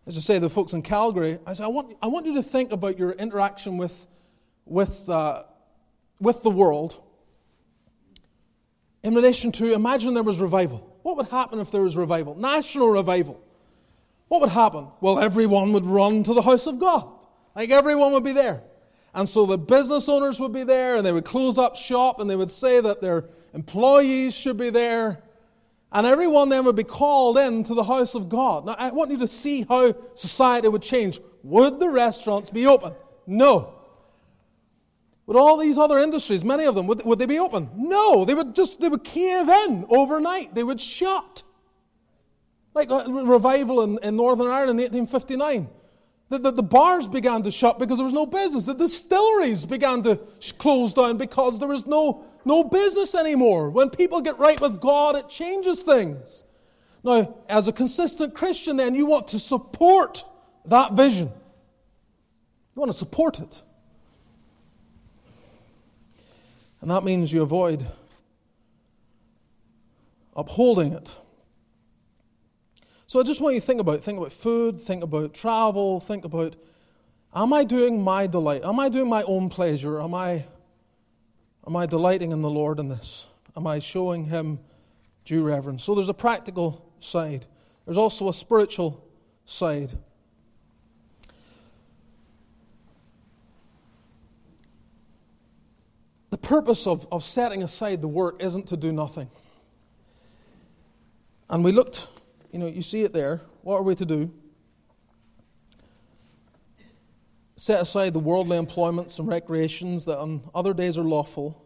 As I say, the folks in Calgary, I say, I want, I want you to think about your interaction with, with, uh, with the world in relation to imagine there was revival. What would happen if there was revival? National revival. What would happen? Well, everyone would run to the house of God. Like everyone would be there. And so the business owners would be there and they would close up shop and they would say that their employees should be there. And everyone then would be called in to the house of God. Now, I want you to see how society would change. Would the restaurants be open? No. Would all these other industries, many of them, would, would they be open? No, they would just they would cave in overnight. They would shut. Like a revival in, in Northern Ireland in 1859. The, the, the, bars began to shut because there was no business. The distilleries began to close down because there was no, no business anymore. When people get right with God, it changes things. Now, as a consistent Christian, then, you want to support that vision. You want to support it. And that means you avoid upholding it. So I just want you to think about think about food, think about travel, think about am I doing my delight? Am I doing my own pleasure? Am I am I delighting in the Lord in this? Am I showing him due reverence? So there's a practical side. There's also a spiritual side. The purpose of, of setting aside the work isn't to do nothing. And we looked, you know, you see it there. What are we to do? Set aside the worldly employments and recreations that on other days are lawful,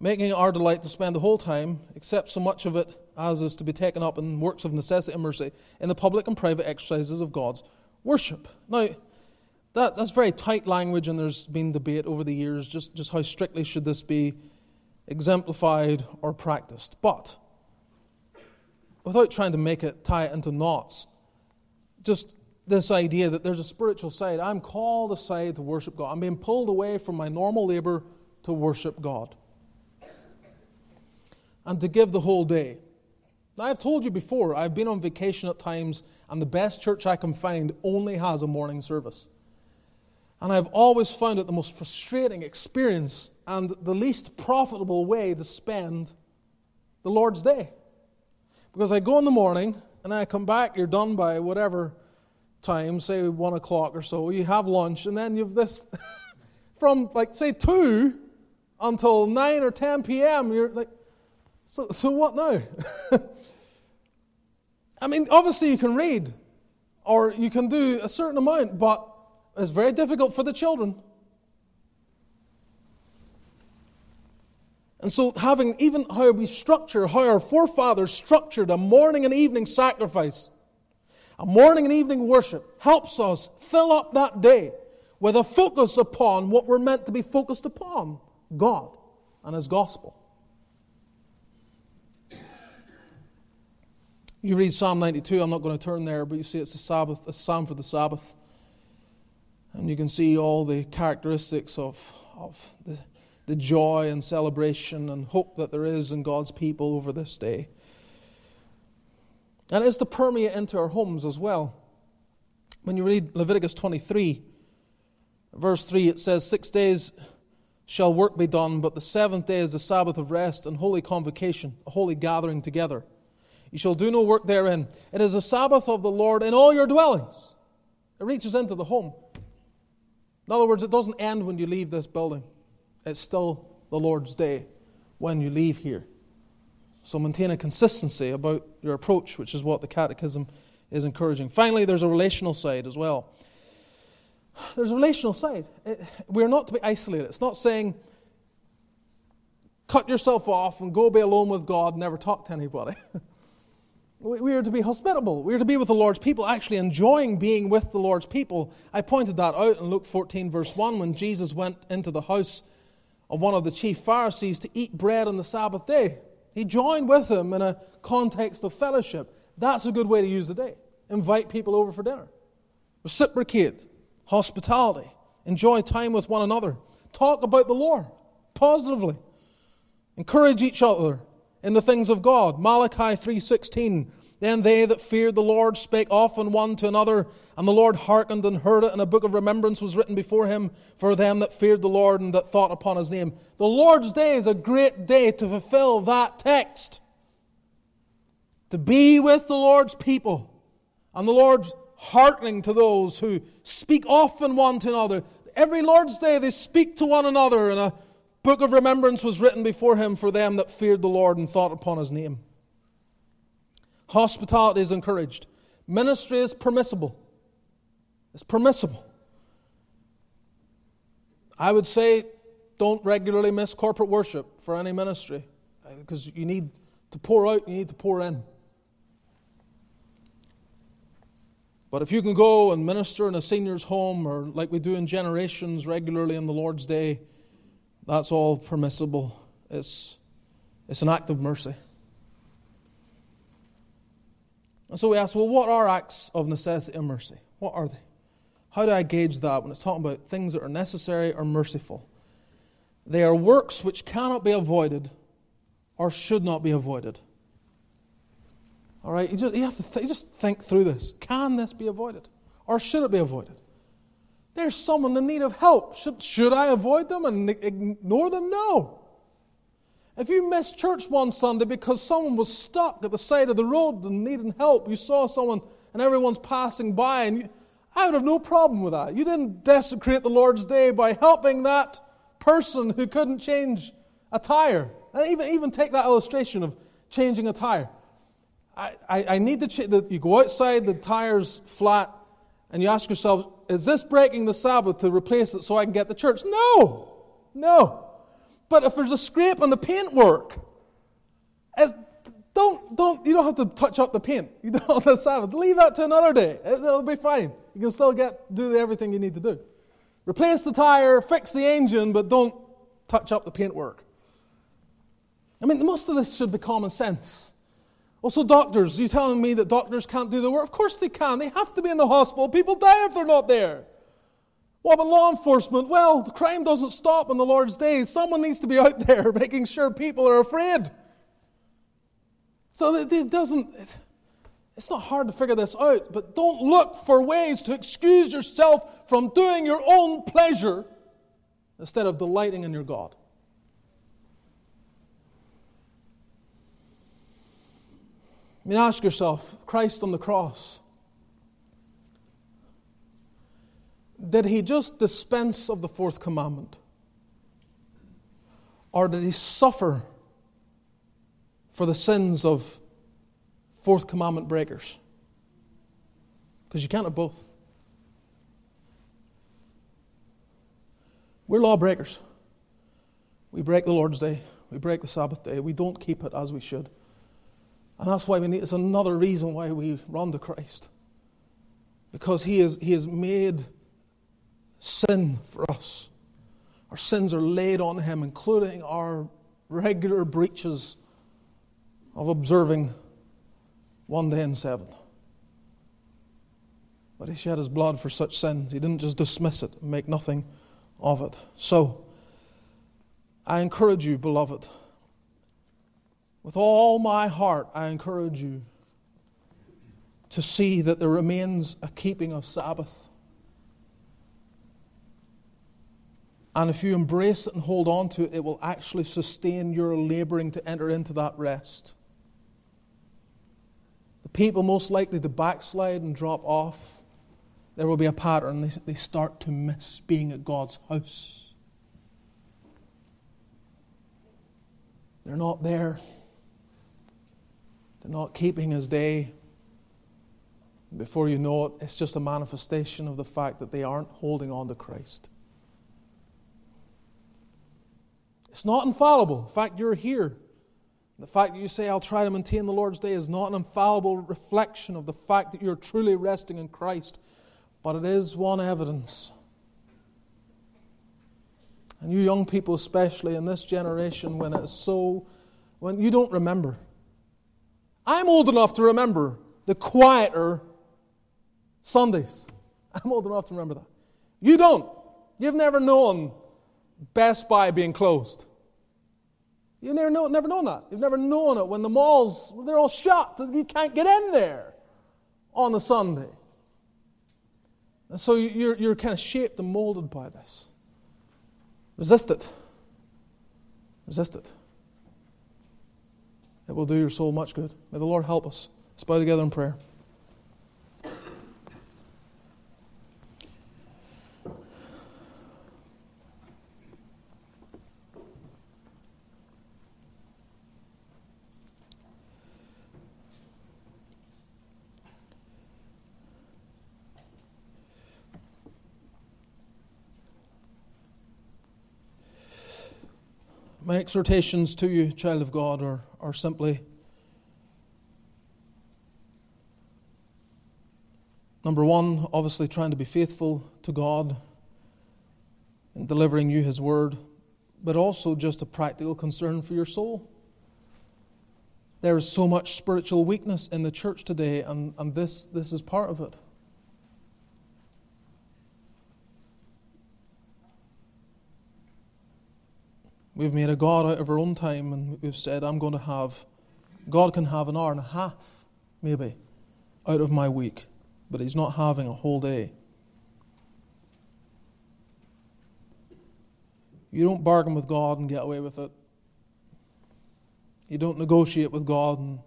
making it our delight to spend the whole time, except so much of it as is to be taken up in works of necessity and mercy, in the public and private exercises of God's worship. Now, that, that's very tight language, and there's been debate over the years just, just how strictly should this be exemplified or practiced. But without trying to make it tie it into knots, just this idea that there's a spiritual side. I'm called aside to worship God. I'm being pulled away from my normal labor to worship God and to give the whole day. I've told you before, I've been on vacation at times, and the best church I can find only has a morning service. And I've always found it the most frustrating experience and the least profitable way to spend the Lord's day. Because I go in the morning and I come back, you're done by whatever time, say one o'clock or so, you have lunch, and then you've this from like say two until nine or ten PM, you're like, so so what now? I mean, obviously you can read or you can do a certain amount, but it's very difficult for the children. And so, having even how we structure, how our forefathers structured a morning and evening sacrifice, a morning and evening worship, helps us fill up that day with a focus upon what we're meant to be focused upon God and His gospel. You read Psalm 92, I'm not going to turn there, but you see it's a Sabbath, a psalm for the Sabbath. And you can see all the characteristics of, of the, the joy and celebration and hope that there is in God's people over this day. And it's to permeate into our homes as well. When you read Leviticus 23, verse 3, it says, Six days shall work be done, but the seventh day is the Sabbath of rest and holy convocation, a holy gathering together. You shall do no work therein. It is a Sabbath of the Lord in all your dwellings. It reaches into the home. In other words, it doesn't end when you leave this building, it's still the Lord's day when you leave here. So maintain a consistency about your approach, which is what the Catechism is encouraging. Finally, there's a relational side as well. There's a relational side. we're not to be isolated. It's not saying cut yourself off and go be alone with God, never talk to anybody. We are to be hospitable. We are to be with the Lord's people, actually enjoying being with the Lord's people. I pointed that out in Luke 14, verse 1, when Jesus went into the house of one of the chief Pharisees to eat bread on the Sabbath day. He joined with him in a context of fellowship. That's a good way to use the day. Invite people over for dinner, reciprocate, hospitality, enjoy time with one another, talk about the Lord positively, encourage each other in the things of God. Malachi 3:16 Then they that feared the Lord spake often one to another, and the Lord hearkened and heard it, and a book of remembrance was written before him for them that feared the Lord and that thought upon his name. The Lord's day is a great day to fulfill that text. To be with the Lord's people, and the Lord's hearkening to those who speak often one to another. Every Lord's day they speak to one another and a book of remembrance was written before him for them that feared the Lord and thought upon his name. Hospitality is encouraged. Ministry is permissible. It's permissible. I would say don't regularly miss corporate worship for any ministry uh, because you need to pour out, you need to pour in. But if you can go and minister in a senior's home or like we do in generations regularly on the Lord's Day, that's all permissible. It's, it's an act of mercy. And so we ask, well, what are acts of necessity and mercy? What are they? How do I gauge that when it's talking about things that are necessary or merciful? They are works which cannot be avoided or should not be avoided. All right, you, just, you have to th- just think through this. Can this be avoided or should it be avoided? There's someone in need of help. Should, should I avoid them and ignore them? No. If you missed church one Sunday because someone was stuck at the side of the road and needing help, you saw someone and everyone's passing by, and you, I would have no problem with that. You didn't desecrate the Lord's day by helping that person who couldn't change a tire. And even, even take that illustration of changing a tire. I, I, I need to change, you go outside, the tire's flat, and you ask yourself, is this breaking the Sabbath to replace it so I can get the church? No, no. But if there's a scrape on the paintwork, don't, don't, you don't have to touch up the paint. You don't have the Sabbath. Leave that to another day. It'll be fine. You can still get, do everything you need to do. Replace the tire, fix the engine, but don't touch up the paintwork. I mean, most of this should be common sense. Also, doctors, you telling me that doctors can't do the work? Of course they can. They have to be in the hospital. People die if they're not there. What about law enforcement? Well, the crime doesn't stop on the Lord's day. Someone needs to be out there making sure people are afraid. So it doesn't, it's not hard to figure this out, but don't look for ways to excuse yourself from doing your own pleasure instead of delighting in your God. I mean, ask yourself Christ on the cross, did he just dispense of the fourth commandment? Or did he suffer for the sins of fourth commandment breakers? Because you can't have both. We're lawbreakers. We break the Lord's day, we break the Sabbath day, we don't keep it as we should. And that's why we need, it's another reason why we run to Christ. Because he, is, he has made sin for us. Our sins are laid on Him, including our regular breaches of observing one day in seven. But he shed his blood for such sins. He didn't just dismiss it and make nothing of it. So, I encourage you, beloved, with all my heart, I encourage you to see that there remains a keeping of Sabbath. And if you embrace it and hold on to it, it will actually sustain your laboring to enter into that rest. The people most likely to backslide and drop off there will be a pattern. They, they start to miss being at God's house. They're not there. They're not keeping His day. Before you know it, it's just a manifestation of the fact that they aren't holding on to Christ. It's not infallible. In fact, you're here. The fact that you say, I'll try to maintain the Lord's day, is not an infallible reflection of the fact that you're truly resting in Christ but it is one evidence. And you young people, especially in this generation, when it's so, when you don't remember. I'm old enough to remember the quieter Sundays. I'm old enough to remember that. You don't. You've never known Best Buy being closed. You've never, know, never known that. You've never known it when the malls, they're all shut. You can't get in there on a Sunday. And so you're, you're kind of shaped and molded by this. Resist it. Resist it. It will do your soul much good. May the Lord help us. Let's bow together in prayer. My exhortations to you, child of God, are, are simply number one, obviously trying to be faithful to God in delivering you His word, but also just a practical concern for your soul. There is so much spiritual weakness in the church today, and, and this, this is part of it. We've made a God out of our own time and we've said, I'm going to have, God can have an hour and a half, maybe, out of my week, but He's not having a whole day. You don't bargain with God and get away with it. You don't negotiate with God and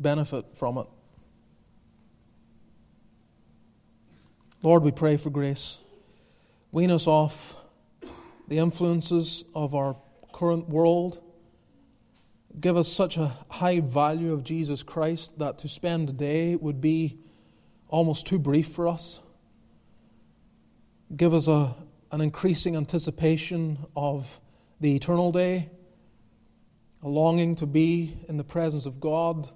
benefit from it. Lord, we pray for grace. Wean us off the influences of our current world give us such a high value of Jesus Christ that to spend a day would be almost too brief for us. Give us a, an increasing anticipation of the eternal day, a longing to be in the presence of God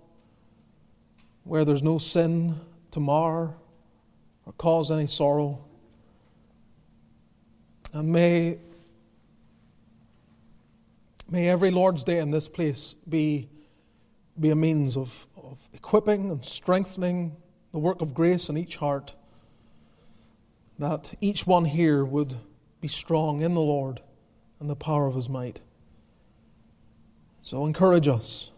where there's no sin to mar or cause any sorrow. And may May every Lord's Day in this place be, be a means of, of equipping and strengthening the work of grace in each heart, that each one here would be strong in the Lord and the power of his might. So encourage us.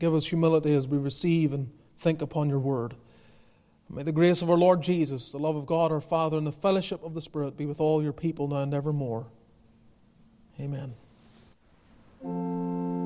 Give us humility as we receive and think upon your word. May the grace of our Lord Jesus, the love of God our Father, and the fellowship of the Spirit be with all your people now and evermore. Amen. お!